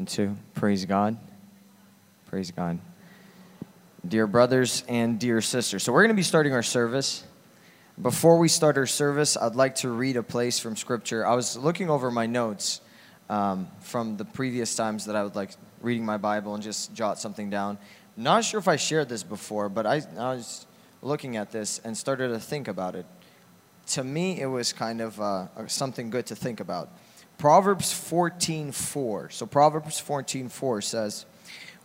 and two. Praise God. Praise God. Dear brothers and dear sisters, so we're going to be starting our service. Before we start our service, I'd like to read a place from Scripture. I was looking over my notes um, from the previous times that I would like reading my Bible and just jot something down. Not sure if I shared this before, but I, I was looking at this and started to think about it. To me, it was kind of uh, something good to think about. Proverbs 14:4. So Proverbs 14:4 says,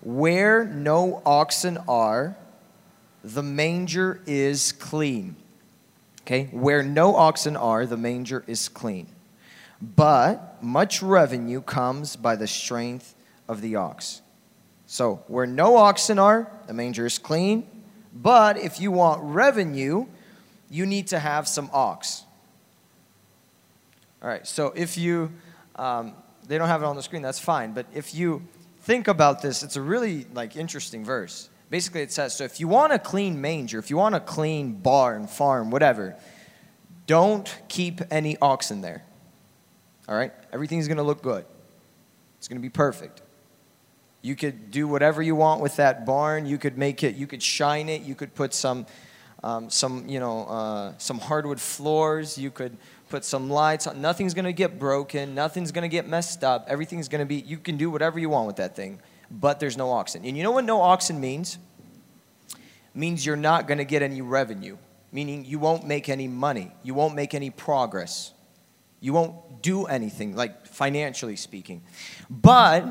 "Where no oxen are, the manger is clean." Okay? Where no oxen are, the manger is clean. But much revenue comes by the strength of the ox. So, where no oxen are, the manger is clean. But if you want revenue, you need to have some ox. All right, so if you um, they don't have it on the screen, that's fine. But if you think about this, it's a really like interesting verse. Basically, it says, so if you want a clean manger, if you want a clean barn, farm, whatever, don't keep any oxen there. All right? Everything's going to look good. It's going to be perfect. You could do whatever you want with that barn. You could make it, you could shine it, you could put some, um, some you know, uh, some hardwood floors. You could put some lights on. Nothing's going to get broken. Nothing's going to get messed up. Everything's going to be, you can do whatever you want with that thing, but there's no oxen. And you know what no oxen means? means you're not going to get any revenue, meaning you won't make any money. You won't make any progress. You won't do anything, like financially speaking. But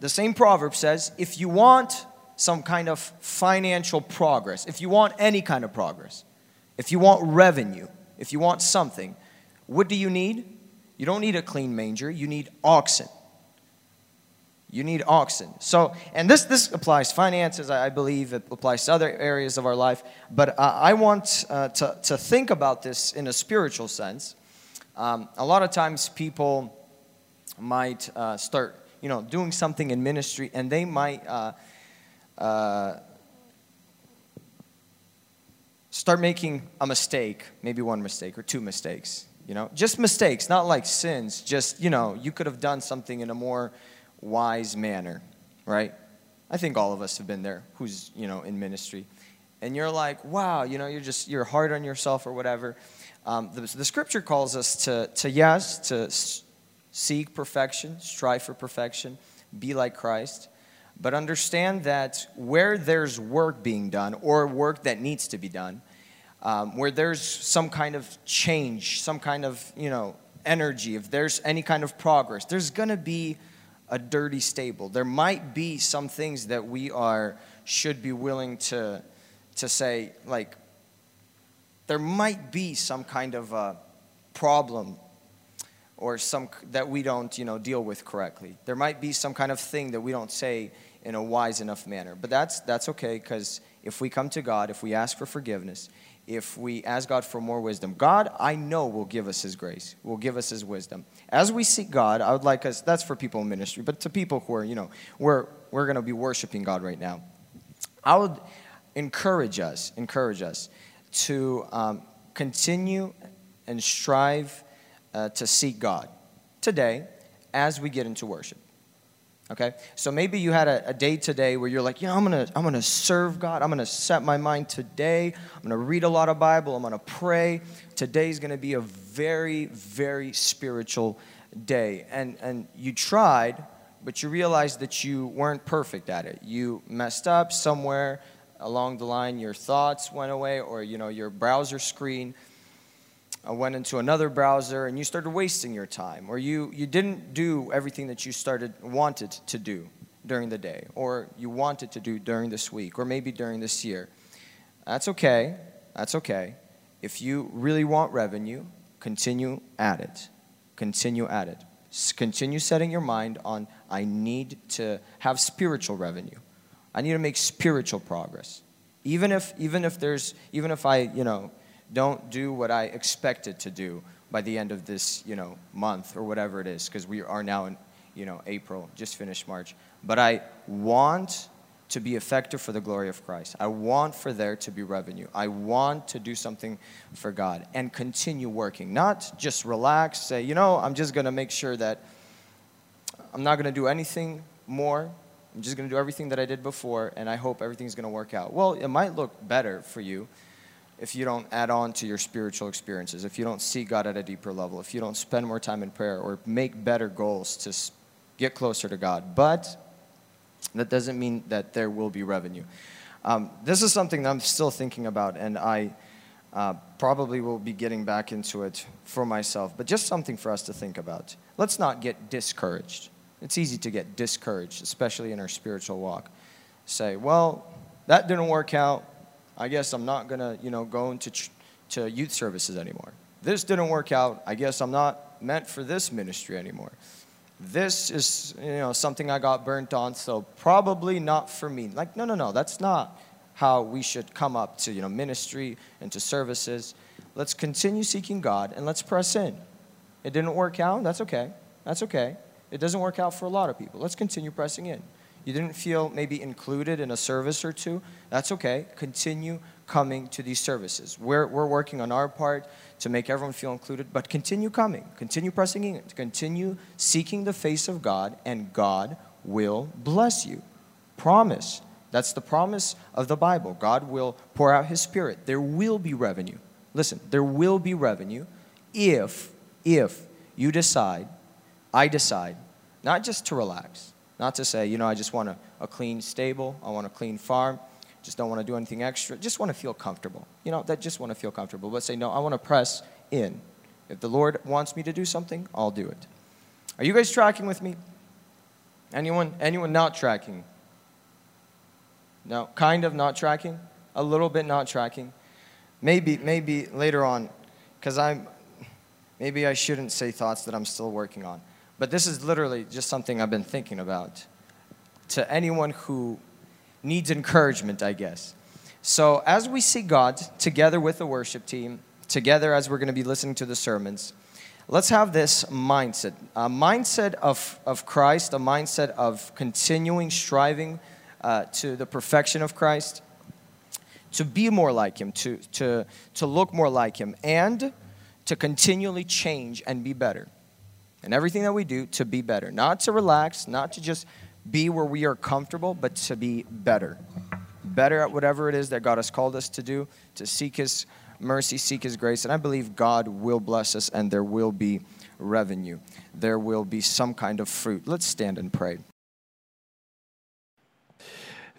the same proverb says if you want some kind of financial progress, if you want any kind of progress, if you want revenue, if you want something, what do you need? You don't need a clean manger, you need oxen. You need oxen. So, and this, this applies finances, I believe it applies to other areas of our life, but uh, I want uh, to, to think about this in a spiritual sense. Um, a lot of times people might uh, start, you know, doing something in ministry and they might uh, uh, start making a mistake, maybe one mistake or two mistakes you know, just mistakes, not like sins. Just, you know, you could have done something in a more wise manner, right? I think all of us have been there who's, you know, in ministry. And you're like, wow, you know, you're just, you're hard on yourself or whatever. Um, the, the scripture calls us to, to yes, to seek perfection, strive for perfection, be like Christ. But understand that where there's work being done or work that needs to be done, um, where there's some kind of change, some kind of, you know, energy, if there's any kind of progress, there's going to be a dirty stable. There might be some things that we are should be willing to to say like there might be some kind of a problem or some that we don't, you know, deal with correctly. There might be some kind of thing that we don't say in a wise enough manner. But that's that's okay cuz if we come to God, if we ask for forgiveness, if we ask God for more wisdom. God, I know, will give us His grace, will give us His wisdom. As we seek God, I would like us, that's for people in ministry, but to people who are, you know, we're, we're going to be worshiping God right now. I would encourage us, encourage us to um, continue and strive uh, to seek God today as we get into worship. Okay? So maybe you had a, a, day today where you're like, you I'm gonna, I'm gonna serve God. I'm gonna set my mind today. I'm gonna read a lot of Bible. I'm gonna pray. Today's gonna be a very, very spiritual day. And and you tried, but you realized that you weren't perfect at it. You messed up somewhere along the line, your thoughts went away, or you know, your browser screen I went into another browser and you started wasting your time, or you, you didn't do everything that you started wanted to do during the day, or you wanted to do during this week, or maybe during this year. That's okay. That's okay. If you really want revenue, continue at it. Continue at it. Continue setting your mind on I need to have spiritual revenue. I need to make spiritual progress. Even if even if there's even if I, you know, don't do what I expected to do by the end of this, you know, month or whatever it is, because we are now in, you know, April, just finished March. But I want to be effective for the glory of Christ. I want for there to be revenue. I want to do something for God and continue working. Not just relax, say, you know, I'm just going to make sure that I'm not going to do anything more. I'm just going to do everything that I did before, and I hope everything's going to work out. Well, it might look better for you if you don't add on to your spiritual experiences, if you don't see God at a deeper level, if you don't spend more time in prayer or make better goals to get closer to God. But that doesn't mean that there will be revenue. Um, this is something that I'm still thinking about, and I uh, probably will be getting back into it for myself, but just something for us to think about. Let's not get discouraged. It's easy to get discouraged, especially in our spiritual walk. Say, well, that didn't work out. I guess I'm not to, you know, go into to youth services anymore. This didn't work out. I guess I'm not meant for this ministry anymore. This is, you know, something I got burnt on, so probably not for me. Like, no, no, no, that's not how we should come up to, you know, ministry and to services. Let's continue seeking God and let's press in. It didn't work out, that's okay. That's okay. It doesn't work out for a lot of people. Let's continue pressing in. You didn't feel maybe included in a service or two. That's okay. Continue coming to these services. We're, we're working on our part to make everyone feel included, but continue coming. Continue pressing in. Continue seeking the face of God, and God will bless you. Promise. That's the promise of the Bible. God will pour out His Spirit. There will be revenue. Listen, there will be revenue if, if you decide, I decide, not just to relax, not to say, you know, I just want a, a clean stable, I want a clean farm, just don't want to do anything extra, just want to feel comfortable. You know, that just want to feel comfortable. But say, no, I want to press in. If the Lord wants me to do something, I'll do it. Are you guys tracking with me? Anyone anyone not tracking? No, kind of not tracking, a little bit not tracking. Maybe maybe later on cuz I'm maybe I shouldn't say thoughts that I'm still working on. But this is literally just something I've been thinking about. To anyone who needs encouragement, I guess. So, as we see God together with the worship team, together as we're going to be listening to the sermons, let's have this mindset a mindset of, of Christ, a mindset of continuing striving uh, to the perfection of Christ, to be more like Him, to, to, to look more like Him, and to continually change and be better and everything that we do to be better. Not to relax, not to just be where we are comfortable, but to be better. Better at whatever it is that God has called us to do, to seek His mercy, seek His grace. And I believe God will bless us and there will be revenue. There will be some kind of fruit. Let's stand and pray.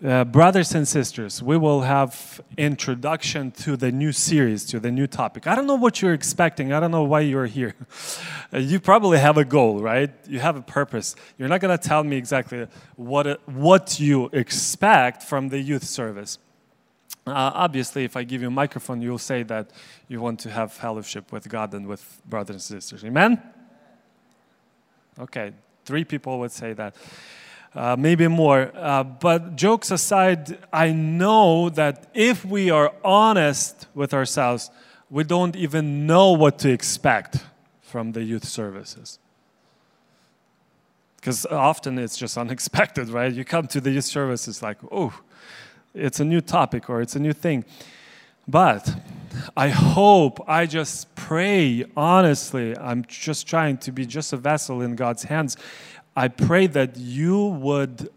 Uh, brothers and sisters, we will have introduction to the new series, to the new topic. I don't know what you're expecting. I don't know why you're here. Uh, you probably have a goal, right? You have a purpose. You're not going to tell me exactly what, uh, what you expect from the youth service. Uh, obviously, if I give you a microphone, you'll say that you want to have fellowship with God and with brothers and sisters. Amen? Okay, three people would say that uh, maybe more. Uh, but jokes aside, I know that if we are honest with ourselves, we don't even know what to expect from the youth services. Because often it's just unexpected, right? You come to the youth services like, oh, it's a new topic or it's a new thing. But I hope, I just pray honestly, I'm just trying to be just a vessel in God's hands. I pray that you would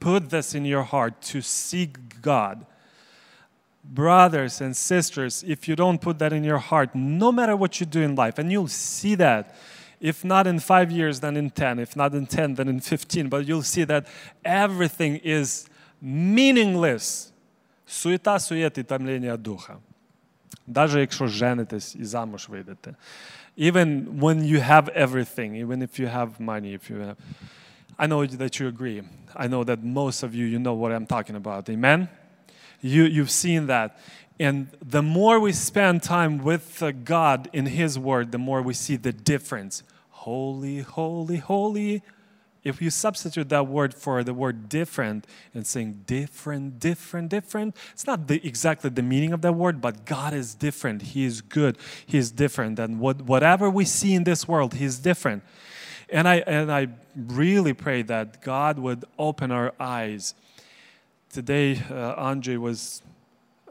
put this in your heart to seek God. Brothers and sisters, if you don't put that in your heart, no matter what you do in life, and you'll see that, if not in five years, then in 10, if not in 10, then in 15, but you'll see that everything is meaningless. Суета, сует і тамління духа. Даже якщо женитесь і замуж вийдете even when you have everything, even if you have money, if you have, I know that you agree. I know that most of you, you know what I'm talking about. Amen? You, you've seen that. And the more we spend time with God in His Word, the more we see the difference. Holy, holy, holy if you substitute that word for the word different and saying different, different, different, it's not the, exactly the meaning of that word, but God is different. He is good. He is different. And what, whatever we see in this world, He is different. And I, and I really pray that God would open our eyes. Today, uh, Andre was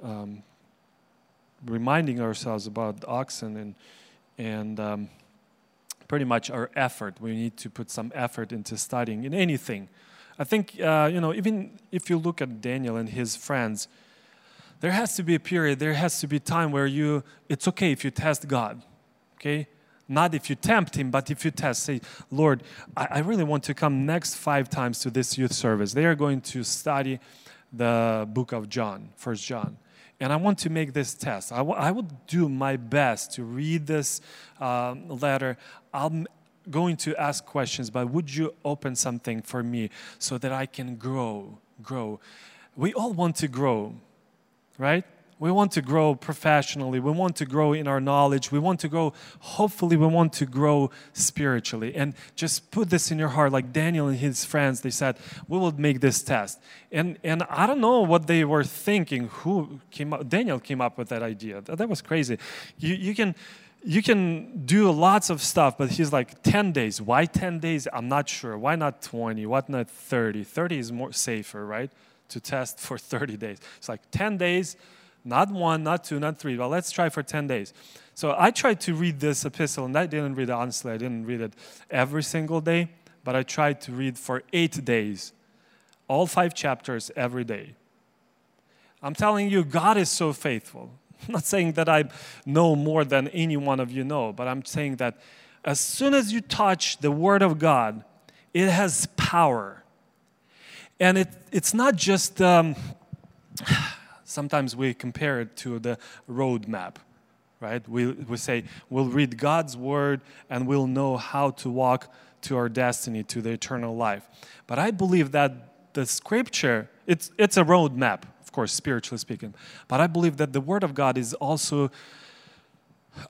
um, reminding ourselves about oxen and, and um, pretty much our effort. We need to put some effort into studying in anything. I think, uh, you know, even if you look at Daniel and his friends, there has to be a period, there has to be time where you, it's okay if you test God, okay? Not if you tempt him, but if you test, say, Lord, I, I really want to come next five times to this youth service. They are going to study the book of John, First John and I want to make this test. I, w- I would do my best to read this um, letter. I'm going to ask questions, but would you open something for me so that I can grow? Grow. We all want to grow, right? We want to grow professionally. We want to grow in our knowledge. We want to grow, hopefully, we want to grow spiritually. And just put this in your heart, like Daniel and his friends, they said, we will make this test. And, and I don't know what they were thinking. Who came up? Daniel came up with that idea. That was crazy. You, you can you can do lots of stuff, but he's like 10 days. Why 10 days? I'm not sure. Why not 20? Why not 30? 30 is more safer, right? To test for 30 days. It's like 10 days, not one, not two, not three. Well, let's try for 10 days. So I tried to read this epistle, and I didn't read it, honestly, I didn't read it every single day, but I tried to read for eight days, all five chapters every day. I'm telling you, God is so faithful. I'm not saying that I know more than any one of you know, but I'm saying that as soon as you touch the Word of God, it has power. And it, it's not just. Um, sometimes we compare it to the roadmap right we, we say we'll read god's word and we'll know how to walk to our destiny to the eternal life but i believe that the scripture it's, it's a roadmap, of course spiritually speaking but i believe that the word of god is also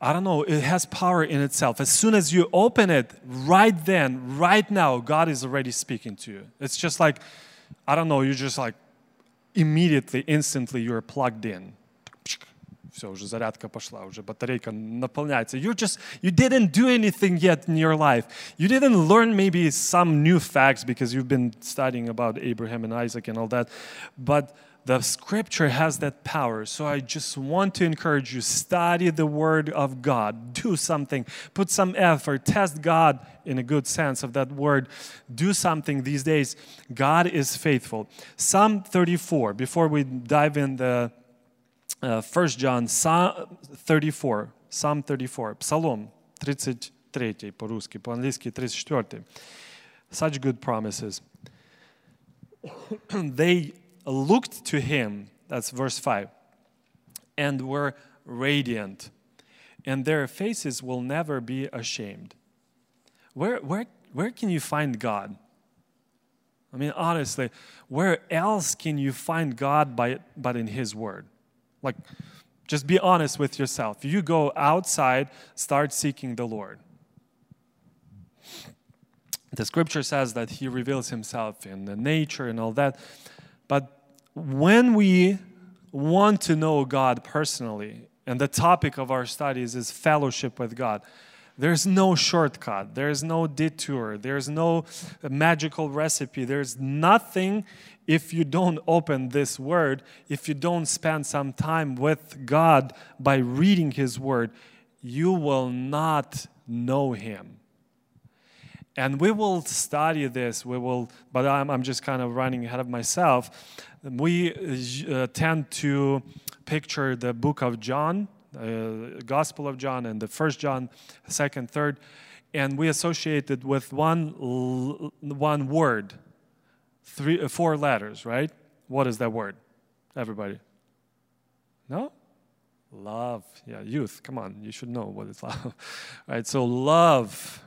I don't know, it has power in itself. As soon as you open it, right then, right now, God is already speaking to you. It's just like, I don't know, you're just like immediately, instantly you're plugged in. Все, уже зарядка пошла, уже батарейка наполняется. You just, you didn't do anything yet in your life. You didn't learn maybe some new facts because you've been studying about Abraham and Isaac and all that. But the scripture has that power. So I just want to encourage you study the word of God. Do something, put some effort, test God in a good sense of that word. Do something these days. God is faithful. Psalm 34, before we dive in the uh, 1 John, Psalm 34, Psalm 34, Psalm 33 по-русски, по-английски 34. Such good promises. they looked to him, that's verse 5, and were radiant, and their faces will never be ashamed. Where, where, where can you find God? I mean, honestly, where else can you find God by, but in His Word? Like, just be honest with yourself. You go outside, start seeking the Lord. The scripture says that He reveals Himself in the nature and all that. But when we want to know God personally, and the topic of our studies is fellowship with God, there's no shortcut, there's no detour, there's no magical recipe, there's nothing if you don't open this word, if you don't spend some time with God by reading His word, you will not know Him. And we will study this, we will, but I'm, I'm just kind of running ahead of myself. We uh, tend to picture the book of John, uh, Gospel of John, and the First John, second, third, and we associate it with one, one word, three, uh, four letters, right? What is that word? Everybody? No? Love. Yeah, youth. Come on, you should know what is love. right? So love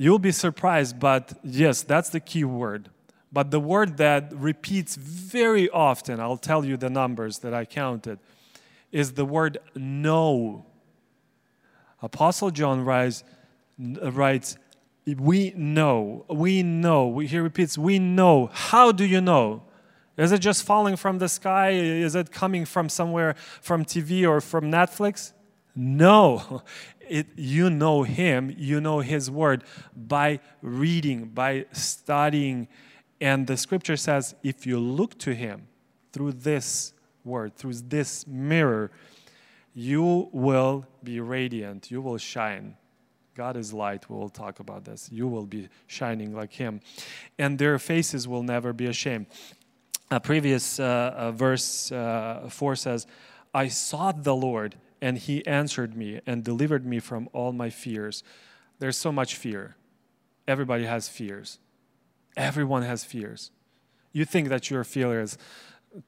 You'll be surprised, but yes, that's the key word. But the word that repeats very often, I'll tell you the numbers that I counted, is the word know. Apostle John writes, writes we know, we know. He repeats, we know. How do you know? Is it just falling from the sky? Is it coming from somewhere from TV or from Netflix? No, it, you know Him, you know His Word by reading, by studying. And the scripture says if you look to Him through this Word, through this mirror, you will be radiant, you will shine. God is light. We will talk about this. You will be shining like Him. And their faces will never be ashamed. A previous uh, uh, verse uh, 4 says, I sought the Lord, and He answered me and delivered me from all my fears. There's so much fear. Everybody has fears. Everyone has fears. You think that you're fearless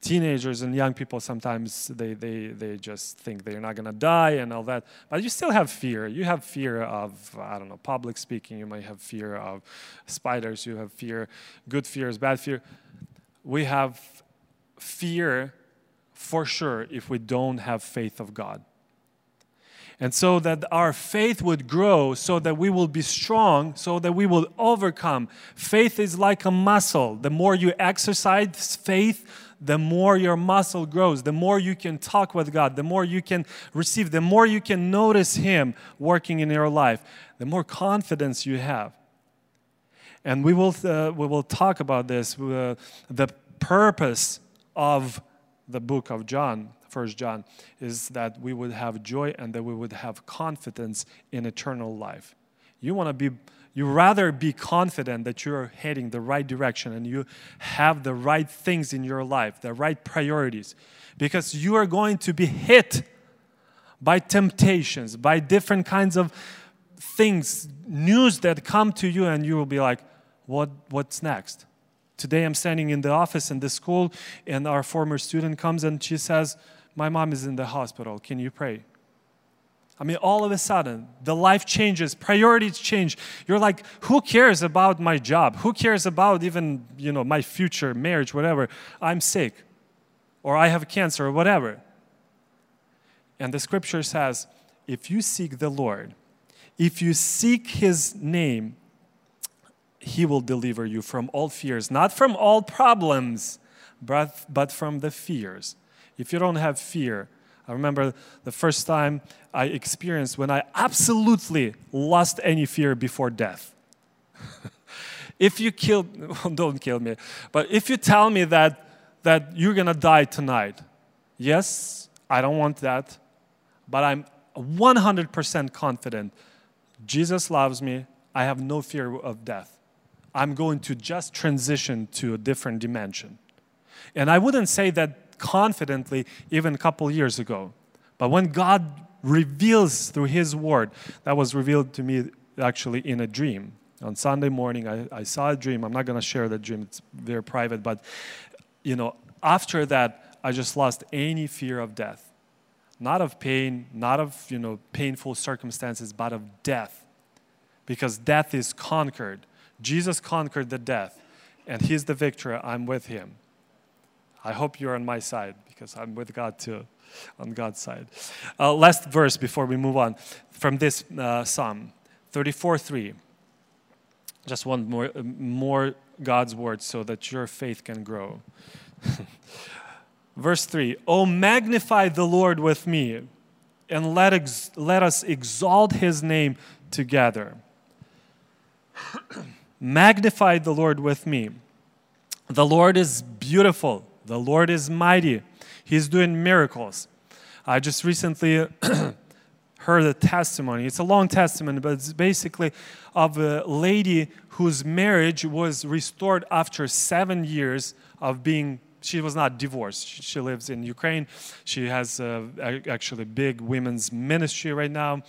teenagers and young people sometimes they, they, they just think they're not going to die and all that but you still have fear you have fear of i don't know public speaking you might have fear of spiders you have fear good fears bad fear we have fear for sure if we don't have faith of god and so that our faith would grow so that we will be strong so that we will overcome. Faith is like a muscle. The more you exercise faith the more your muscle grows, the more you can talk with God, the more you can receive, the more you can notice Him working in your life, the more confidence you have. And we will, uh, we will talk about this, uh, the purpose of the book of John, First John, is that we would have joy and that we would have confidence in eternal life. You want to be you rather be confident that you're heading the right direction and you have the right things in your life, the right priorities, because you are going to be hit by temptations, by different kinds of things, news that come to you, and you will be like, what, what's next? Today I'm standing in the office in the school, and our former student comes and she says, My mom is in the hospital. Can you pray? I mean, all of a sudden, the life changes, priorities change. You're like, who cares about my job? Who cares about even, you know, my future, marriage, whatever? I'm sick, or I have cancer, or whatever. And the scripture says, if you seek the Lord, if you seek his name, he will deliver you from all fears, not from all problems, but, but from the fears. If you don't have fear, I remember the first time I experienced when I absolutely lost any fear before death. if you kill, don't kill me, but if you tell me that, that you're gonna die tonight, yes, I don't want that, but I'm 100% confident Jesus loves me. I have no fear of death. I'm going to just transition to a different dimension. And I wouldn't say that confidently even a couple years ago. But when God reveals through His Word, that was revealed to me actually in a dream. On Sunday morning, I, I saw a dream. I'm not going to share that dream, it's very private. But, you know, after that, I just lost any fear of death. Not of pain, not of, you know, painful circumstances, but of death. Because death is conquered. Jesus conquered the death, and He's the victor. I'm with Him. I hope you're on my side because I'm with God too, on God's side. Uh, last verse before we move on from this uh, Psalm 34 3. Just one more, uh, more God's word so that your faith can grow. Verse 3 Oh, magnify the Lord with me, and let, ex- let us exalt his name together. magnify the Lord with me. The Lord is beautiful the Lord is mighty, He's doing miracles. I just recently heard a testimony. It's a long testimony, but it's basically of a lady whose marriage was restored after seven years of being. She was not divorced. She lives in Ukraine. She has a, actually a big women's ministry right now.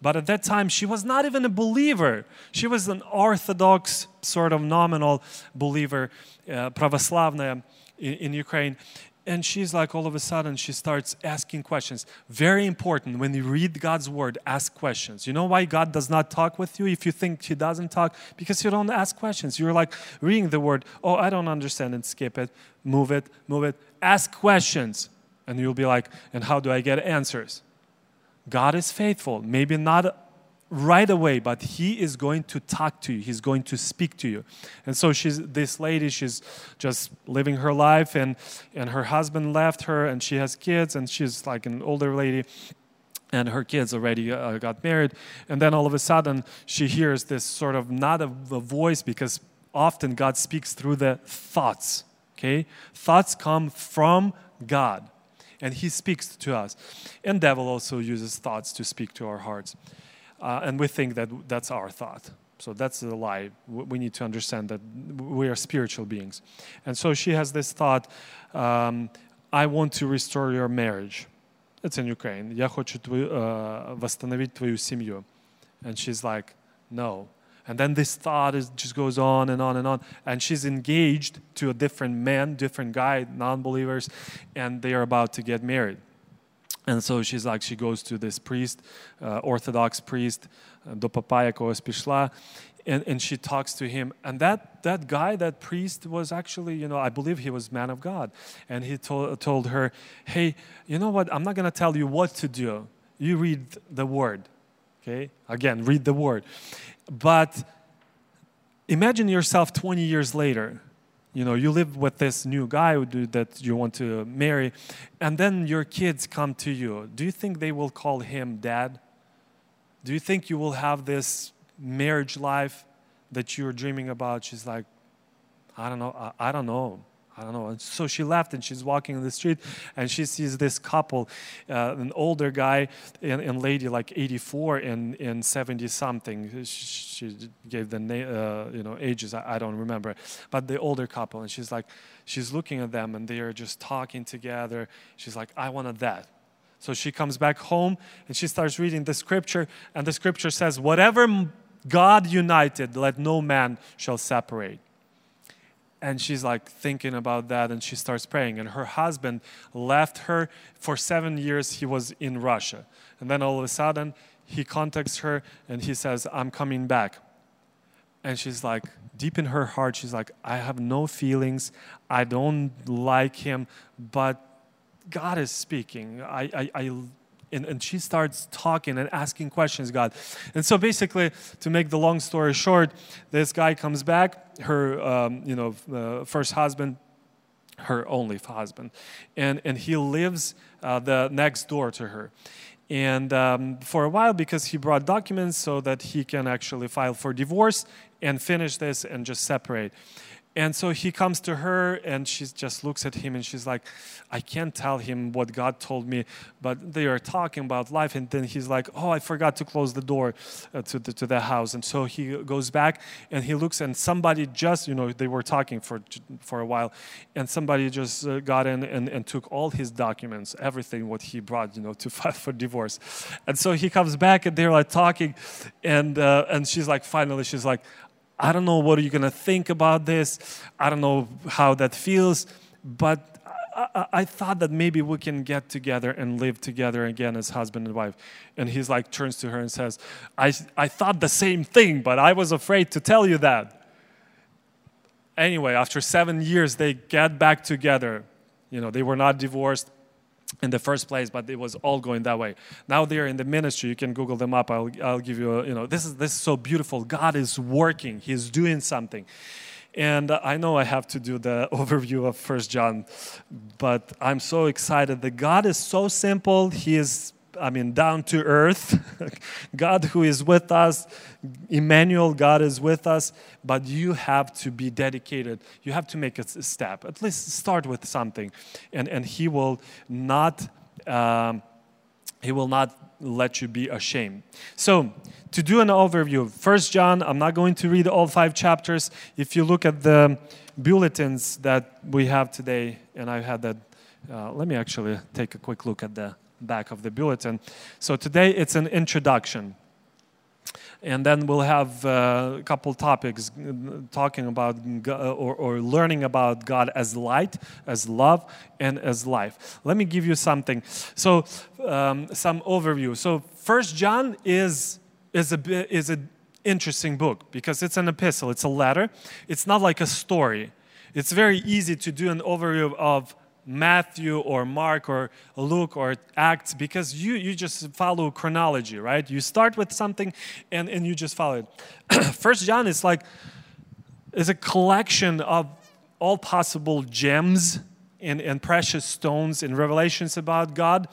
But at that time, she was not even a believer. She was an Orthodox, sort of nominal believer, uh, pravoslavная in, in Ukraine. And she's like, all of a sudden, she starts asking questions. Very important when you read God's word, ask questions. You know why God does not talk with you if you think He doesn't talk? Because you don't ask questions. You're like reading the word, oh, I don't understand and skip it, move it, move it. Ask questions. And you'll be like, and how do I get answers? God is faithful. Maybe not right away, but he is going to talk to you. He's going to speak to you. And so she's this lady, she's just living her life and and her husband left her and she has kids and she's like an older lady and her kids already uh, got married and then all of a sudden she hears this sort of not a, a voice because often God speaks through the thoughts, okay? Thoughts come from God and he speaks to us. And devil also uses thoughts to speak to our hearts. uh, and we think that that's our thought. So that's a lie. We need to understand that we are spiritual beings. And so she has this thought um, I want to restore your marriage. It's in Ukraine. Я хочу твою, uh, восстановить твою семью. And she's like, no. And then this thought is, just goes on and on and on. And she's engaged to a different man, different guy, non believers, and they are about to get married. And so she's like, she goes to this priest, uh, Orthodox priest, uh, do papayako espishla, and, and she talks to him. And that, that guy, that priest, was actually, you know, I believe he was man of God. And he to- told her, hey, you know what? I'm not going to tell you what to do. You read the word. Okay? Again, read the word. But imagine yourself 20 years later you know, you live with this new guy that you want to marry, and then your kids come to you. Do you think they will call him dad? Do you think you will have this marriage life that you're dreaming about? She's like, I don't know. I, I don't know. I don't know. So she left and she's walking in the street and she sees this couple, uh, an older guy and, and, lady like 84 and, and 70 something. She, she gave the uh, you know ages. I, I, don't remember, but the older couple and she's like, she's looking at them and they are just talking together. She's like, I wanted that. So she comes back home and she starts reading the scripture and the scripture says, whatever God united, let no man shall separate and she's like thinking about that and she starts praying. And her husband left her for seven years he was in russia. And then all of a sudden he contacts her and he says i'm coming back. And she's like deep in her heart she's like i have no feelings. I don't like him but god is speaking. I, I, I and, and she starts talking and asking questions god. And so basically to make the long story short this guy comes back her um, you know uh, first husband her only husband. And and he lives uh, the next door to her. And um, for a while because he brought documents so that he can actually file for divorce and finish this and just separate and so he comes to her and she just looks at him and she's like, I can't tell him what God told me, but they are talking about life. And then he's like, Oh, I forgot to close the door uh, to, the, to the house. And so he goes back and he looks, and somebody just, you know, they were talking for, for a while, and somebody just uh, got in and, and took all his documents, everything what he brought, you know, to file for divorce. And so he comes back and they're like talking, and, uh, and she's like, Finally, she's like, I don't know what are you going to think about this. I don't know how that feels, but I, I, thought that maybe we can get together and live together again as husband and wife. And he's like, turns to her and says, I, I thought the same thing, but I was afraid to tell you that. Anyway, after seven years, they get back together. You know, they were not divorced in the first place, but it was all going that way. Now they're in the ministry. You can Google them up. I'll, I'll give you, a, you know, this is, this is so beautiful. God is working, He's doing something. And I know I have to do the overview of First John, but I'm so excited that God is so simple. He is I mean, down to earth. God who is with us, Emmanuel, God is with us, but you have to be dedicated. You have to make a step. At least start with something, and, and He will not. Um, he will not let you be ashamed. So, to do an overview, First John, I'm not going to read all five chapters. If you look at the bulletins that we have today, and I had that, uh, let me actually take a quick look at the back of the bulletin. So today it's an introduction. And then we'll have uh, a couple topics uh, talking about or, or, learning about God as light, as love, and as life. Let me give you something. So, um, some overview. So, First John is is a is an interesting book because it's an epistle. It's a letter. It's not like a story. It's very easy to do an overview of Matthew or Mark or Luke or Acts because you, you just follow chronology, right? You start with something and, and you just follow it. First John is like is a collection of all possible gems and, and precious stones and revelations about God.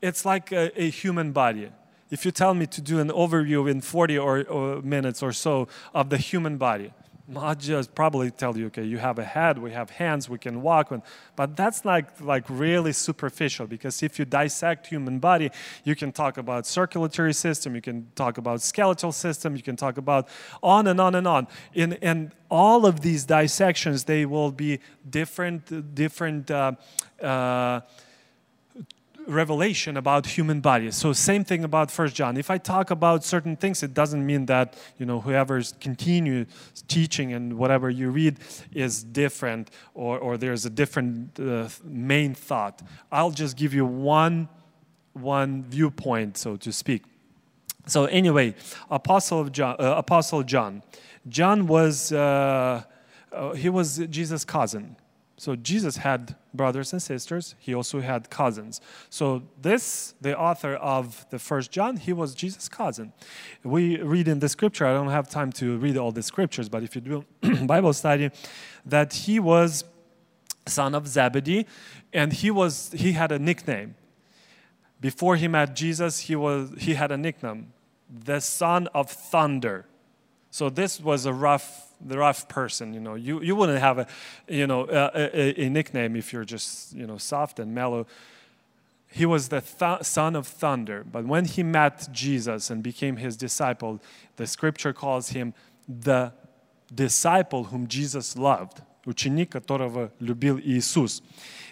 It's like a, a human body. If you tell me to do an overview in 40 or, or minutes or so of the human body, I'll just probably tell you, okay, you have a head, we have hands, we can walk, but that's like like really superficial because if you dissect human body, you can talk about circulatory system, you can talk about skeletal system, you can talk about on and on and on. In and all of these dissections, they will be different different. Uh, uh, revelation about human bodies. So same thing about First John. If I talk about certain things, it doesn't mean that you know whoever's continue teaching and whatever you read is different or, or there's a different uh, main thought. I'll just give you one one viewpoint, so to speak. So anyway, Apostle of John, uh, Apostle John. John was uh, uh he was Jesus' cousin. So Jesus had brothers and sisters. He also had cousins. So this, the author of the First John, he was Jesus' cousin. We read in the scripture. I don't have time to read all the scriptures, but if you do Bible study, that he was son of Zebedee, and he was he had a nickname. Before he met Jesus, he was he had a nickname, the son of thunder. So this was a rough the rough person. You know, you, you wouldn't have a, you know, a, a, a nickname if you're just, you know, soft and mellow. He was the th- son of thunder. But when he met Jesus and became his disciple, the scripture calls him the disciple whom Jesus loved. Ученик, которого любил Иисус.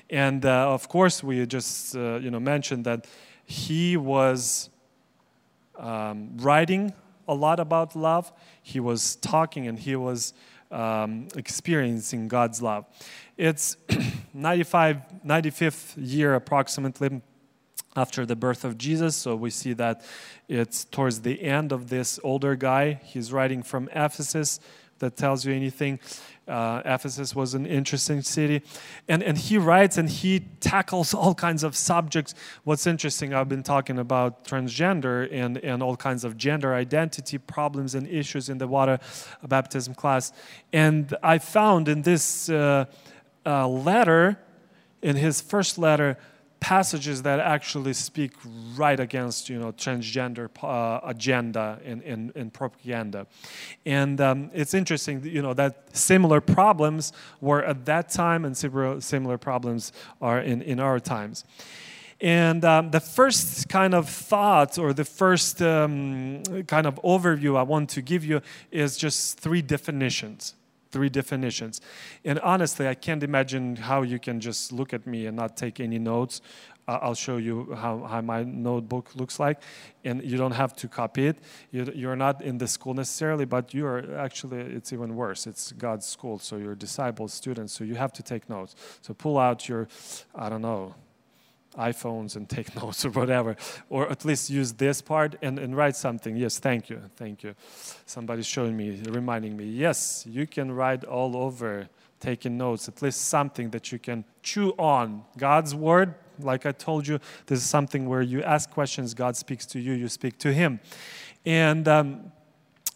And uh, of course, we just, uh, you know, mentioned that he was um, writing a lot about love. He was talking and he was um, experiencing God's love. It's 95, 95th year approximately after the birth of Jesus. So we see that it's towards the end of this older guy. He's writing from Ephesus. That tells you anything. Uh, Ephesus was an interesting city. And, and he writes and he tackles all kinds of subjects. What's interesting, I've been talking about transgender and, and all kinds of gender identity problems and issues in the water baptism class. And I found in this uh, uh, letter, in his first letter, passages that actually speak right against you know transgender uh, agenda and, and, and, propaganda. And um, it's interesting you know that similar problems were at that time and similar, similar problems are in, in our times. And um, the first kind of thought or the first um, kind of overview I want to give you is just three definitions three definitions. And honestly, I can't imagine how you can just look at me and not take any notes. Uh, I'll show you how, how my notebook looks like. And you don't have to copy it. You, you're not in the school necessarily, but you are actually, it's even worse. It's God's school, so you're disciples, students, so you have to take notes. So pull out your, I don't know, iPhones and take notes or whatever, or at least use this part and, and write something. Yes, thank you, thank you. Somebody's showing me, reminding me. Yes, you can write all over, taking notes, at least something that you can chew on. God's word, like I told you, this is something where you ask questions, God speaks to you, you speak to Him. And um,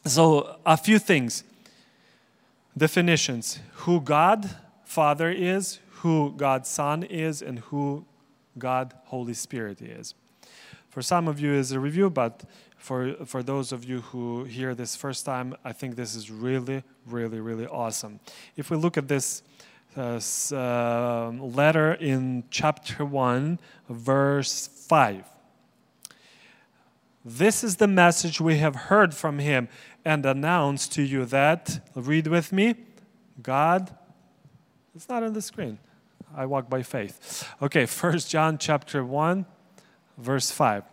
so, a few things definitions who God Father is, who God Son is, and who God, Holy Spirit is. For some of you, is a review, but for, for those of you who hear this first time, I think this is really, really, really awesome. If we look at this uh, uh, letter in chapter 1, verse 5. This is the message we have heard from him and announced to you that, read with me, God, it's not on the screen. I walk by faith. Okay, First John chapter 1, verse 5.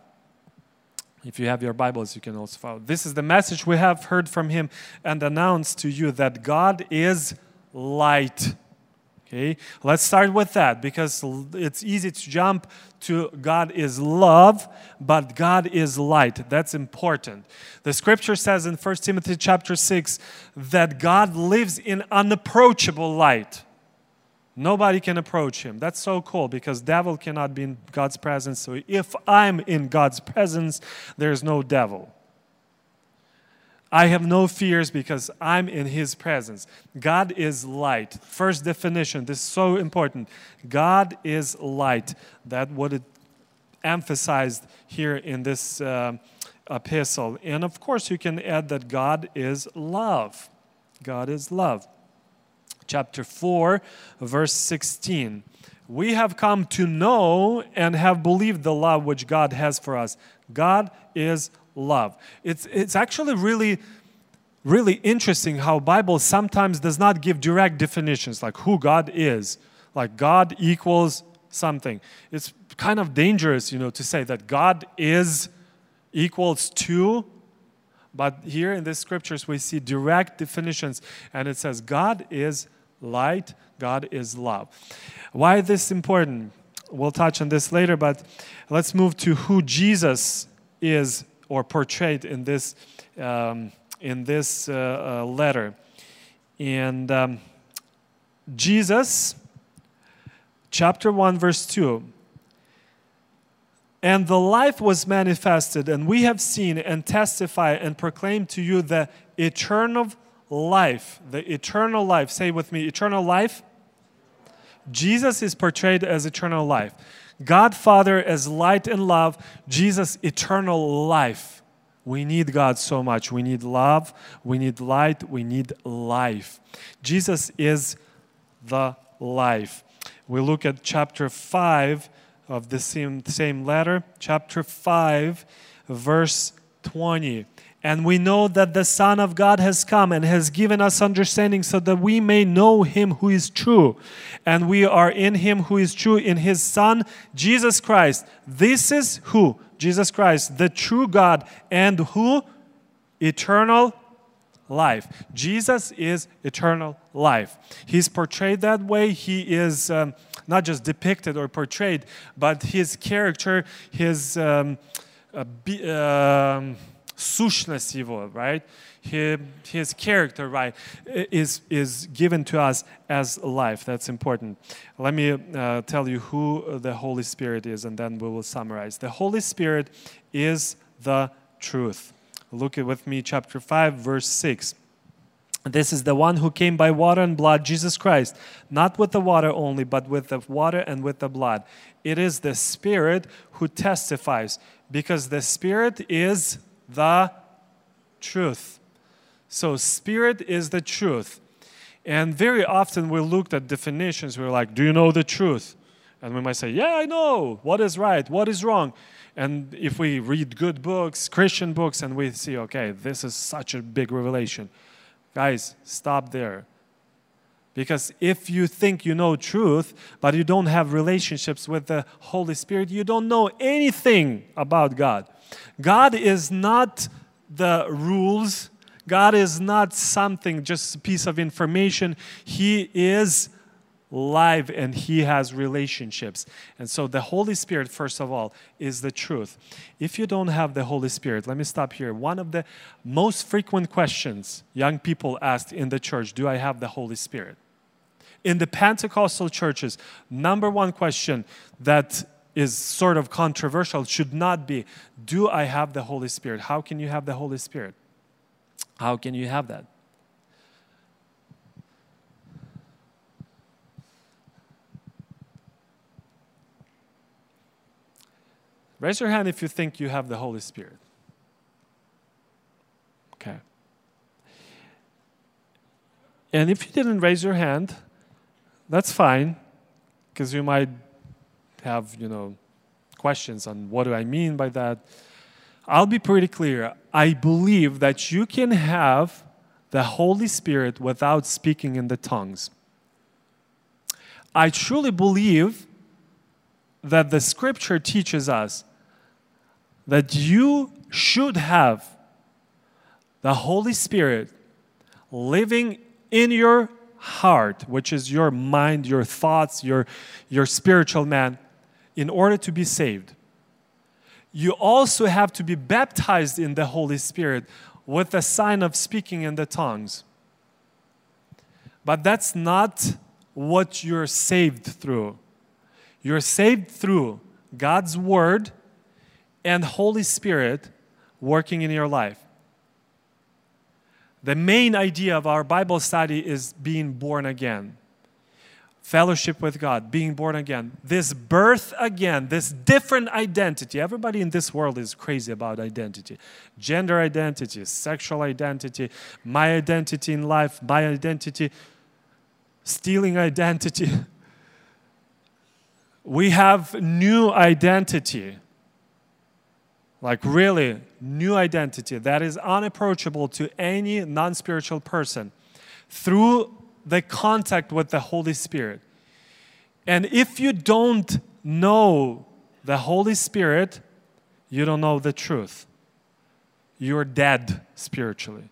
If you have your Bibles, you can also follow. This is the message we have heard from him and announced to you that God is light. Okay, let's start with that because it's easy to jump to God is love, but God is light. That's important. The scripture says in 1 Timothy chapter 6 that God lives in unapproachable light. Nobody can approach him. That's so cool because devil cannot be in God's presence. So if I'm in God's presence, there's no devil. I have no fears because I'm in his presence. God is light. First definition, this is so important. God is light. That what it emphasized here in this uh, epistle. And of course, you can add that God is love. God is love. Chapter 4, verse 16. We have come to know and have believed the love which God has for us. God is love. It's, it's actually really really interesting how bible sometimes does not give direct definitions like who god is like god equals something it's kind of dangerous you know to say that god is equals to but here in the scriptures we see direct definitions and it says god is light god is love why is this important we'll touch on this later but let's move to who jesus is or portrayed in this um, in this uh, uh, letter. And um, Jesus, chapter 1, verse 2. And the life was manifested, and we have seen and testify and proclaim to you the eternal life. The eternal life. Say with me, eternal life. Jesus is portrayed as eternal life. God Father as light and love, Jesus eternal life. We need God so much. We need love, we need light, we need life. Jesus is the life. We look at chapter 5 of the same, same letter, chapter 5, verse 20. And we know that the Son of God has come and has given us understanding so that we may know him who is true. And we are in him who is true, in his Son, Jesus Christ. This is who? Jesus Christ, the true God, and who? Eternal life. Jesus is eternal life. He's portrayed that way. He is um, not just depicted or portrayed, but his character, his um, uh, be, um, сущность его, right? His, his character, right, is, is given to us as life. That's important. Let me uh, tell you who the Holy Spirit is, and then we will summarize. The Holy Spirit is the truth. Look at with me, chapter 5, verse 6. This is the one who came by water and blood, Jesus Christ, not with the water only, but with the water and with the blood. It is the Spirit who testifies, because the Spirit is the truth. So, spirit is the truth. And very often we looked at definitions, we're like, Do you know the truth? And we might say, Yeah, I know. What is right? What is wrong? And if we read good books, Christian books, and we see, okay, this is such a big revelation. Guys, stop there. Because if you think you know truth, but you don't have relationships with the Holy Spirit, you don't know anything about God. God is not the rules. God is not something, just a piece of information. He is live and He has relationships. And so the Holy Spirit, first of all, is the truth. If you don't have the Holy Spirit, let me stop here. One of the most frequent questions young people ask in the church do I have the Holy Spirit? In the Pentecostal churches, number one question that is sort of controversial should not be do I have the Holy Spirit? How can you have the Holy Spirit? How can you have that? Raise your hand if you think you have the Holy Spirit. Okay. And if you didn't raise your hand, that's fine, because you might have, you know, questions on what do I mean by that. I'll be pretty clear. I believe that you can have the Holy Spirit without speaking in the tongues. I truly believe that the scripture teaches us that you should have the Holy Spirit living in your heart, which is your mind, your thoughts, your, your spiritual man, in order to be saved. You also have to be baptized in the Holy Spirit with the sign of speaking in the tongues. But that's not what you're saved through. You're saved through God's Word and Holy Spirit working in your life. The main idea of our Bible study is being born again. Fellowship with God, being born again, this birth again, this different identity. Everybody in this world is crazy about identity gender identity, sexual identity, my identity in life, my identity, stealing identity. We have new identity. Like, really, new identity that is unapproachable to any non spiritual person through the contact with the Holy Spirit. And if you don't know the Holy Spirit, you don't know the truth. You're dead spiritually.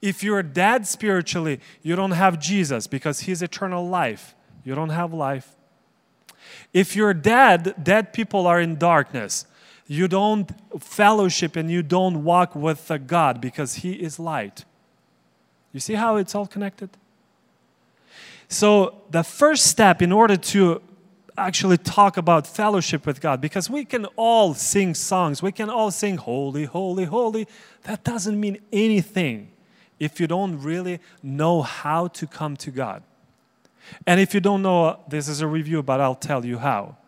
If you're dead spiritually, you don't have Jesus because He's eternal life. You don't have life. If you're dead, dead people are in darkness. You don't fellowship and you don't walk with the God because He is light. You see how it's all connected? So, the first step in order to actually talk about fellowship with God, because we can all sing songs, we can all sing holy, holy, holy, that doesn't mean anything if you don't really know how to come to God. And if you don't know, this is a review, but I'll tell you how.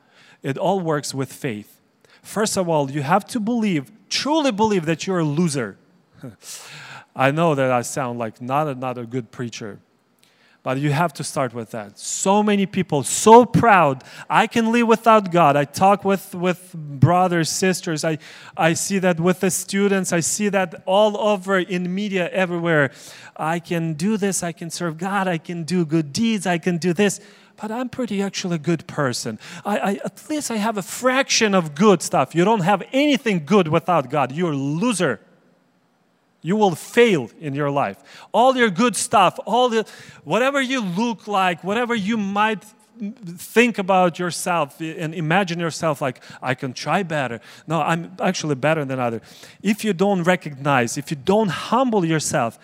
It all works with faith. First of all, you have to believe, truly believe that you're a loser. I know that I sound like not a, not a good preacher, but you have to start with that. So many people, so proud. I can live without God. I talk with, with brothers, sisters. I, I see that with the students. I see that all over in media, everywhere. I can do this. I can serve God. I can do good deeds. I can do this. But I'm pretty actually a good person. I, I, at least I have a fraction of good stuff. You don't have anything good without God. You're a loser you will fail in your life. All your good stuff, all the whatever you look like, whatever you might think about yourself and imagine yourself like I can try better. No, I'm actually better than other. If you don't recognize, if you don't humble yourself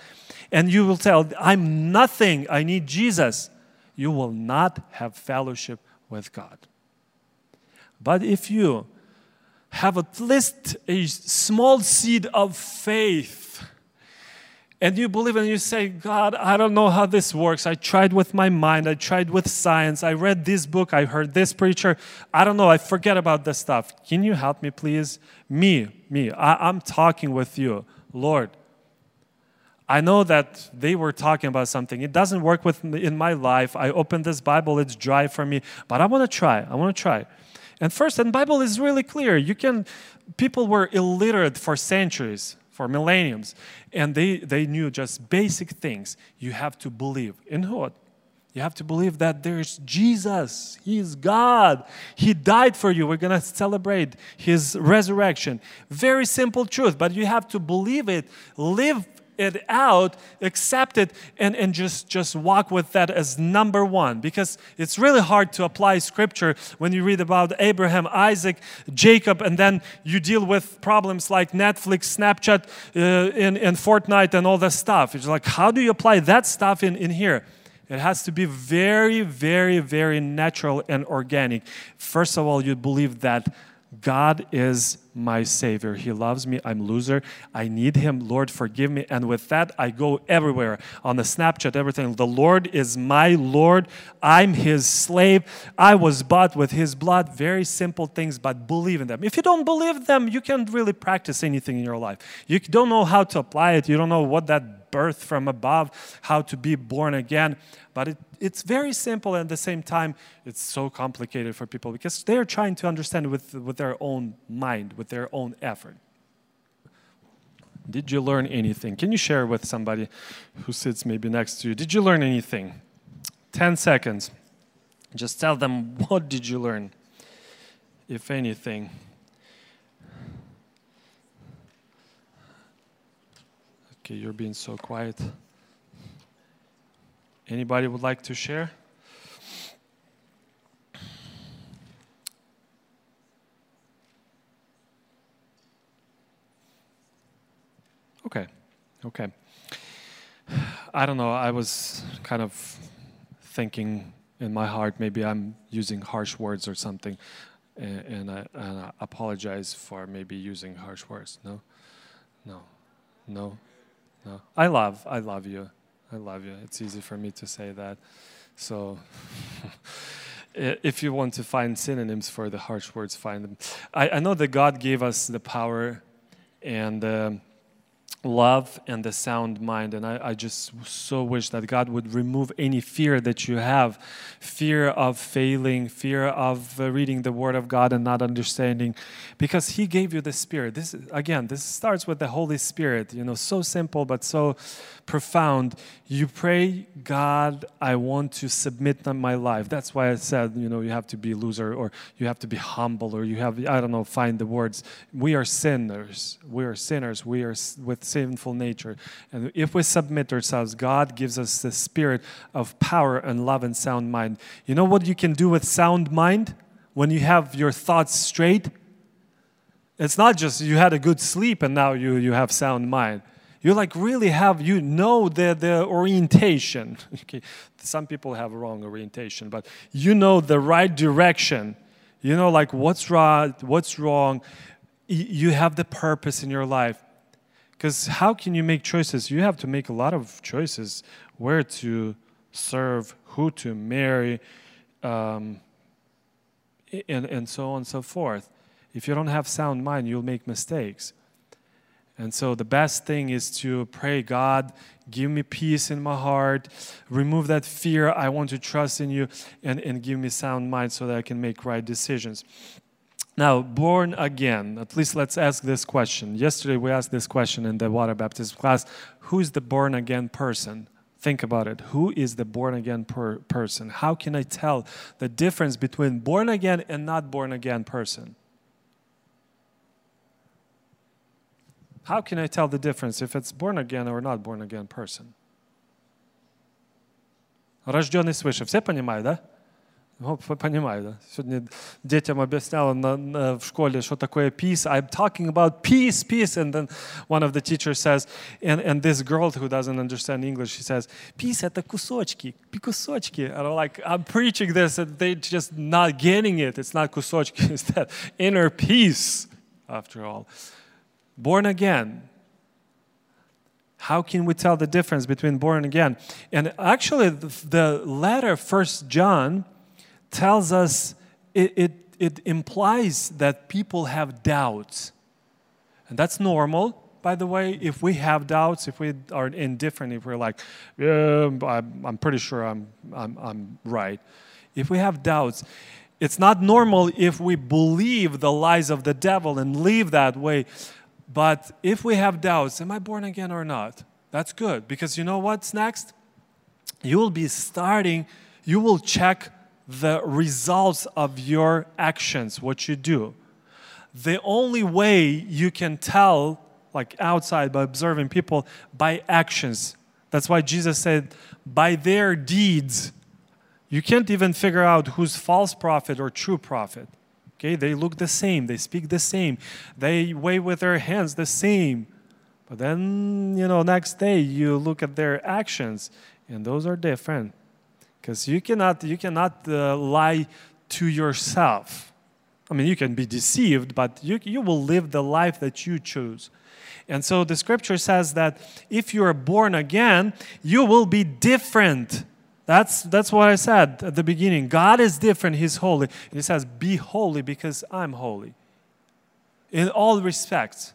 and you will tell I'm nothing, I need Jesus, you will not have fellowship with God. But if you have at least a small seed of faith and you believe and you say, God, I don't know how this works. I tried with my mind, I tried with science, I read this book, I heard this preacher. I don't know, I forget about this stuff. Can you help me, please? Me, me, I, I'm talking with you, Lord. I know that they were talking about something. It doesn't work with me in my life. I open this Bible, it's dry for me, but I want to try. I want to try. And first, and Bible is really clear. You can people were illiterate for centuries for millenniums. And they, they knew just basic things. You have to believe in what? You have to believe that there's Jesus. He is God. He died for you. We're going to celebrate His resurrection. Very simple truth, but you have to believe it, live it out, accept it, and, and just, just walk with that as number one. Because it's really hard to apply scripture when you read about Abraham, Isaac, Jacob, and then you deal with problems like Netflix, Snapchat, uh, and, and Fortnite, and all that stuff. It's like, how do you apply that stuff in, in here? It has to be very, very, very natural and organic. First of all, you believe that God is my Savior. He loves me. I'm loser. I need Him. Lord, forgive me. And with that, I go everywhere on the Snapchat, everything. The Lord is my Lord. I'm His slave. I was bought with His blood. Very simple things, but believe in them. If you don't believe them, you can't really practice anything in your life. You don't know how to apply it. You don't know what that birth from above, how to be born again. But it, it's very simple and at the same time, it's so complicated for people because they're trying to understand with, with their own mind, with their own effort. Did you learn anything? Can you share with somebody who sits maybe next to you? Did you learn anything? 10 seconds. Just tell them what did you learn, if anything. Okay, you're being so quiet. Anybody would like to share? Okay, okay. I don't know. I was kind of thinking in my heart maybe I'm using harsh words or something, and, and, I, and I apologize for maybe using harsh words. No, no, no, no. I love, I love you. I love you. It's easy for me to say that. So if you want to find synonyms for the harsh words, find them. I, I know that God gave us the power and uh, love and the sound mind. And I, I, just so wish that God would remove any fear that you have fear of failing, fear of uh, reading the Word of God and not understanding, because He gave you the Spirit. This, again, this starts with the Holy Spirit, you know, so simple but so profound. You pray, God, I want to submit my life. That's why I said, you know, you have to be a loser or you have to be humble or you have, I don't know, find the words. We are sinners. We are sinners. We are with sinful nature. And if we submit ourselves, God gives us the spirit of power and love and sound mind. You know what you can do with sound mind? When you have your thoughts straight, it's not just you had a good sleep and now you, you have sound mind you like really have you know the, the orientation okay some people have wrong orientation but you know the right direction you know like what's right what's wrong you have the purpose in your life because how can you make choices you have to make a lot of choices where to serve who to marry um, and, and so on and so forth if you don't have sound mind you'll make mistakes and so the best thing is to pray, God, give me peace in my heart, remove that fear. I want to trust in you, and, and give me sound mind so that I can make right decisions. Now, born again, at least let's ask this question. Yesterday we asked this question in the water baptism class Who is the born again person? Think about it. Who is the born again per person? How can I tell the difference between born again and not born again person? How can I tell the difference if it's born again or not born again person? Рожденный свыше. Все понимают, да? Ну, понимаю, да. Сегодня детям объяснял на, на, в школе, что такое peace. I'm talking about peace, peace. And then one of the teachers says, and, and this girl who doesn't understand English, she says, peace это кусочки, кусочки. And I'm like, I'm preaching this and they just not getting it. It's not кусочки, it's that inner peace, after all born again. How can we tell the difference between born again? And actually, the letter First John tells us it, it, it implies that people have doubts. And that's normal, by the way. If we have doubts, if we are indifferent, if we're like, yeah, I'm, I'm pretty sure I'm, I'm, I'm right. If we have doubts, it's not normal if we believe the lies of the devil and live that way. But if we have doubts, am I born again or not? That's good because you know what's next? You will be starting, you will check the results of your actions, what you do. The only way you can tell, like outside by observing people, by actions. That's why Jesus said, by their deeds. You can't even figure out who's false prophet or true prophet. Okay, they look the same, they speak the same, they wave with their hands the same. But then, you know, next day you look at their actions, and those are different. Because you cannot, you cannot uh, lie to yourself. I mean, you can be deceived, but you, you will live the life that you choose. And so the scripture says that if you are born again, you will be different that's, that's what I said at the beginning. God is different, He's holy. And He says, Be holy because I'm holy. In all respects.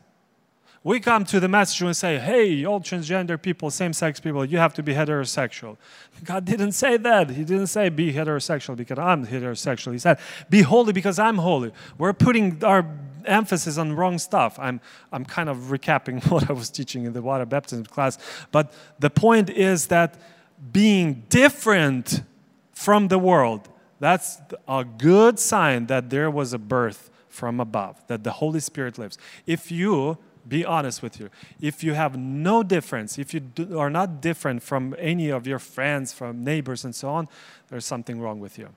We come to the message and say, hey, all transgender people, same sex people, you have to be heterosexual. God didn't say that. He didn't say be heterosexual because I'm heterosexual. He said, be holy because I'm holy. We're putting our emphasis on wrong stuff. I'm, I'm kind of recapping what I was teaching in the water baptism class. But the point is that being different from the world, that's a good sign that there was a birth from above, that the Holy Spirit lives. If you, be honest with you, if you have no difference, if you do, are not different from any of your friends, from neighbors, and so on, there's something wrong with you.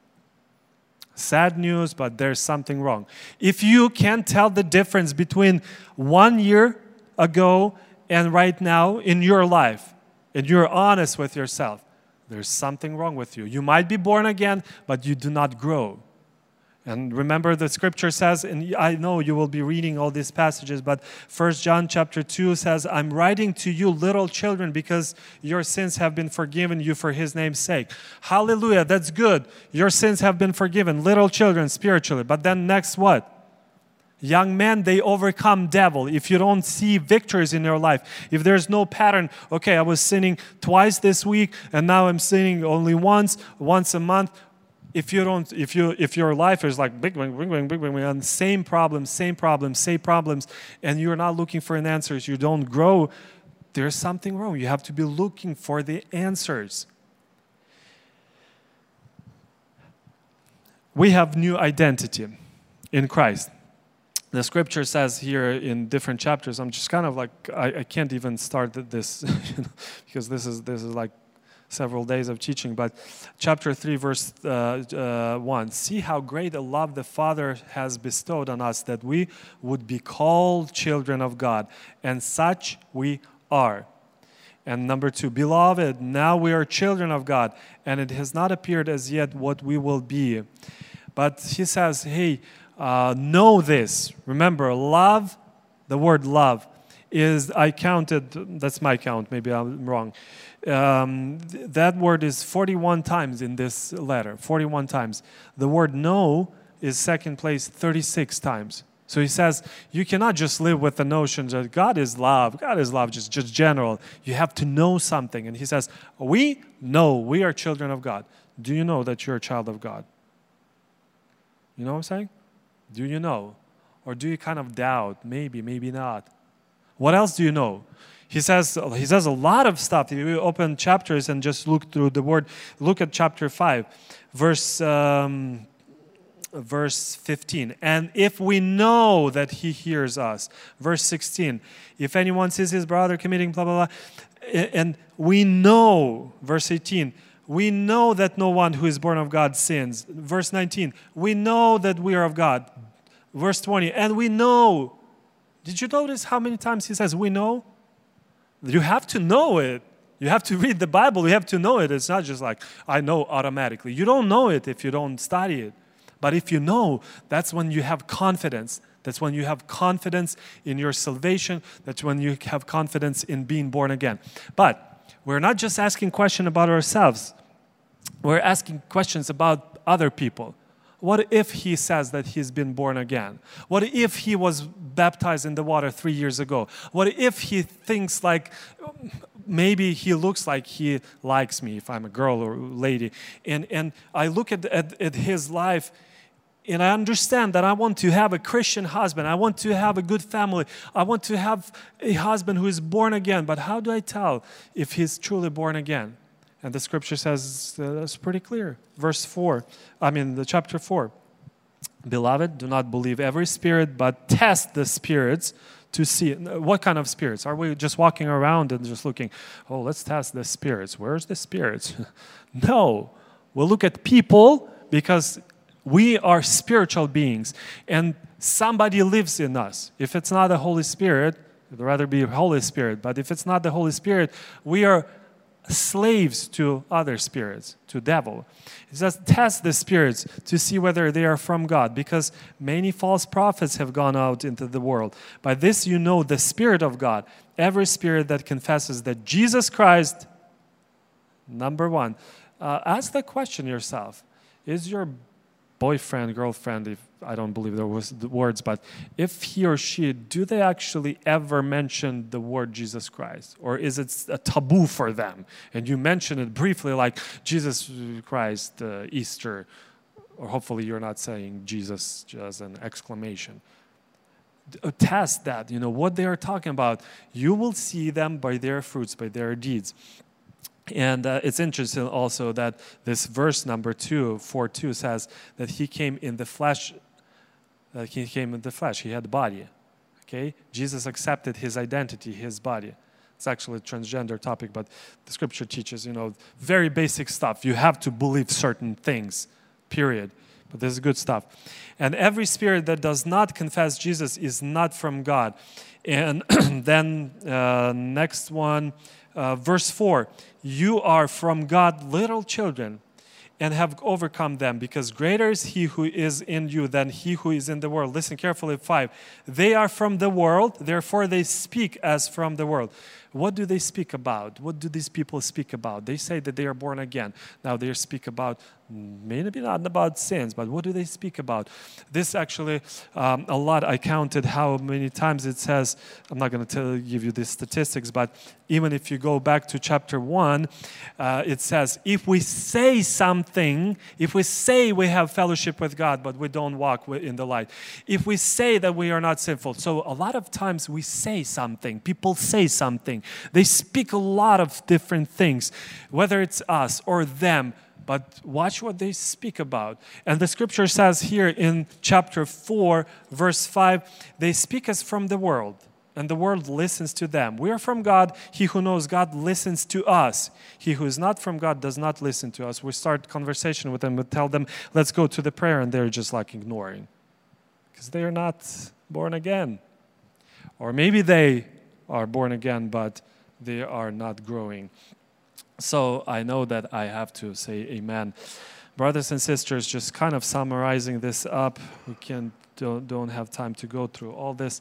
Sad news, but there's something wrong. If you can't tell the difference between one year ago and right now in your life, and you're honest with yourself, there's something wrong with you. You might be born again, but you do not grow. And remember the scripture says, and I know you will be reading all these passages, but First John chapter 2 says, I'm writing to you, little children, because your sins have been forgiven you for his name's sake. Hallelujah, that's good. Your sins have been forgiven, little children spiritually. But then next what? Young men, they overcome devil. If you don't see victories in your life, if there's no pattern, okay, I was sinning twice this week and now I'm sinning only once, once a month if you don't if you if your life is like big bang big bang big bang and same problems same problems same problems and you're not looking for an answers you don't grow there's something wrong. You have to be looking for the answers. We have new identity in christ. The scripture says here in different chapters i'm just kind of like i, I can't even start this because this is this is like several days of teaching, but chapter 3, verse uh, uh, 1 See how great a love the Father has bestowed on us that we would be called children of God, and such we are. And number two, beloved, now we are children of God, and it has not appeared as yet what we will be. But he says, hey, uh, know this. Remember, love, the word love, is, I counted, that's my count, maybe I'm wrong um, th- that word is 41 times in this letter, 41 times. The word know is second place 36 times. So he says, you cannot just live with the notion that God is love, God is love, just, just general. You have to know something. And he says, we know we are children of God. Do you know that you're a child of God? You know what I'm saying? Do you know? Or do you kind of doubt? Maybe, maybe not. What else do you know? He says he says a lot of stuff. If you open chapters and just look through the word, look at chapter five, verse. Um, verse 15 and if we know that he hears us verse 16 if anyone sees his brother committing blah blah blah and we know verse 18 we know that no one who is born of god sins. Verse 19 we know that we are of god. Verse 20 and we know. Did you notice how many times he says we know you have to know it. You have to read the Bible. You have to know it. It's not just like, I know automatically. You don't know it if you don't study it. But if you know, that's when you have confidence. That's when you have confidence in your salvation. That's when you have confidence in being born again. But we're not just asking questions about ourselves, we're asking questions about other people. What if he says that he's been born again? What if he was baptized in the water three years ago? What if he thinks like maybe he looks like he likes me if I'm a girl or lady? And, and I look at, at, at his life and I understand that I want to have a Christian husband. I want to have a good family. I want to have a husband who is born again. But how do I tell if he's truly born again? And the scripture says uh, it's pretty clear. Verse 4, I mean, the chapter 4. Beloved, do not believe every spirit, but test the spirits to see what kind of spirits. Are we just walking around and just looking, oh, let's test the spirits? Where's the spirits? no. We'll look at people because we are spiritual beings and somebody lives in us. If it's not the Holy Spirit, it'd rather be Holy Spirit, but if it's not the Holy Spirit, we are slaves to other spirits, to devil. Says, test the spirits to see whether they are from God, because many false prophets have gone out into the world. By this you know the Spirit of God. Every spirit that confesses that Jesus Christ, number one, uh, ask the question yourself Is your boyfriend, girlfriend, if I don't believe there was the words, but if he or she, do they actually ever mention the word Jesus Christ? Or is it a taboo for them? And you mention it briefly like Jesus Christ, uh, Easter, or hopefully you're not saying Jesus as an exclamation. Uh, test that, you know, what they are talking about. You will see them by their fruits, by their deeds. And uh, it's interesting also that this verse number two, 4 2 says that he came in the flesh. Uh, he came in the flesh. He had a body. Okay? Jesus accepted his identity, his body. It's actually a transgender topic, but the scripture teaches, you know, very basic stuff. You have to believe certain things, period. But this is good stuff. And every spirit that does not confess Jesus is not from God. And then uh, next one, uh, verse 4 You are from God, little children, and have overcome them, because greater is he who is in you than he who is in the world. Listen carefully, five. They are from the world, therefore they speak as from the world. What do they speak about? What do these people speak about? They say that they are born again. Now they speak about maybe not about sins, but what do they speak about? This actually, um, a lot, I counted how many times it says, I'm not going to tell give you the statistics, but even if you go back to chapter 1, uh, it says, if we say something, if we say we have fellowship with God, but we don't walk in the light, if we say that we are not sinful, so a lot of times we say something, people say something, they speak a lot of different things, whether it's us or them but watch what they speak about. And the scripture says here in chapter 4, verse 5, they speak as from the world, and the world listens to them. We are from God. He who knows God listens to us. He who is not from God does not listen to us. We start conversation with them, we tell them, let's go to the prayer, and they're just like ignoring because they are not born again. Or maybe they are born again, but they are not growing. So I know that I have to say amen. Brothers and sisters, just kind of summarizing this up, we can don't, don't have time to go through all this.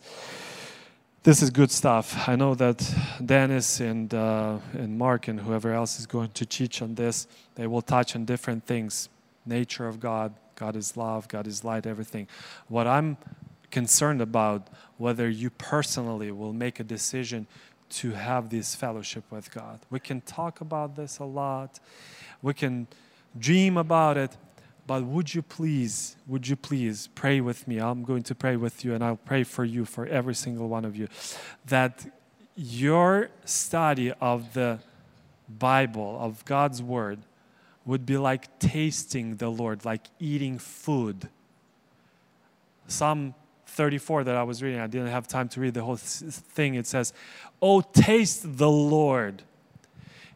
This is good stuff. I know that Dennis and, uh, and Mark and whoever else is going to teach on this, they will touch on different things nature of God, God is love, God is light, everything. What I'm concerned about, whether you personally will make a decision to have this fellowship with God. We can talk about this a lot, we can dream about it, but would you please, would you please pray with me? I'm going to pray with you and I'll pray for you, for every single one of you, that your study of the Bible, of God's Word, would be like tasting the Lord, like eating food. Psalm 34 that I was reading, I didn't have time to read the whole thing. It says, Oh, taste the Lord.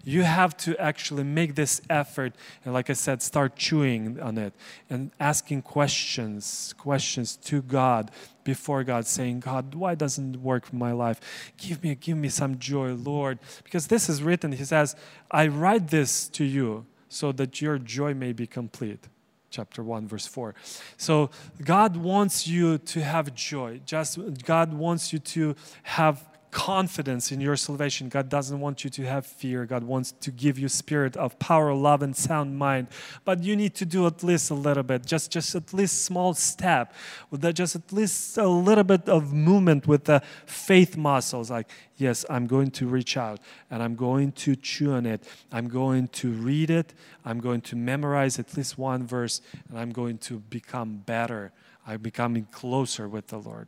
You have to actually make this effort, and like I said, start chewing on it and asking questions, questions to God before God, saying, God, why doesn't it work my life? Give me, give me some joy, Lord. Because this is written, He says, I write this to you so that your joy may be complete chapter 1 verse 4 so god wants you to have joy. Just god wants you to have confidence in your salvation. God doesn't want you to have fear. God wants to give you spirit of power, love, and sound mind. But you need to do at least a little bit, just just at least small step, with that, just at least a little bit of movement with the faith muscles. Like, yes, I'm going to reach out and I'm going to chew on it. I'm going to read it. I'm going to memorize at least one verse, and I'm going to become better. I'm becoming closer with the Lord.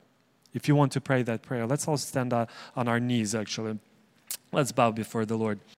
If you want to pray that prayer, let's all stand on our knees actually. Let's bow before the Lord.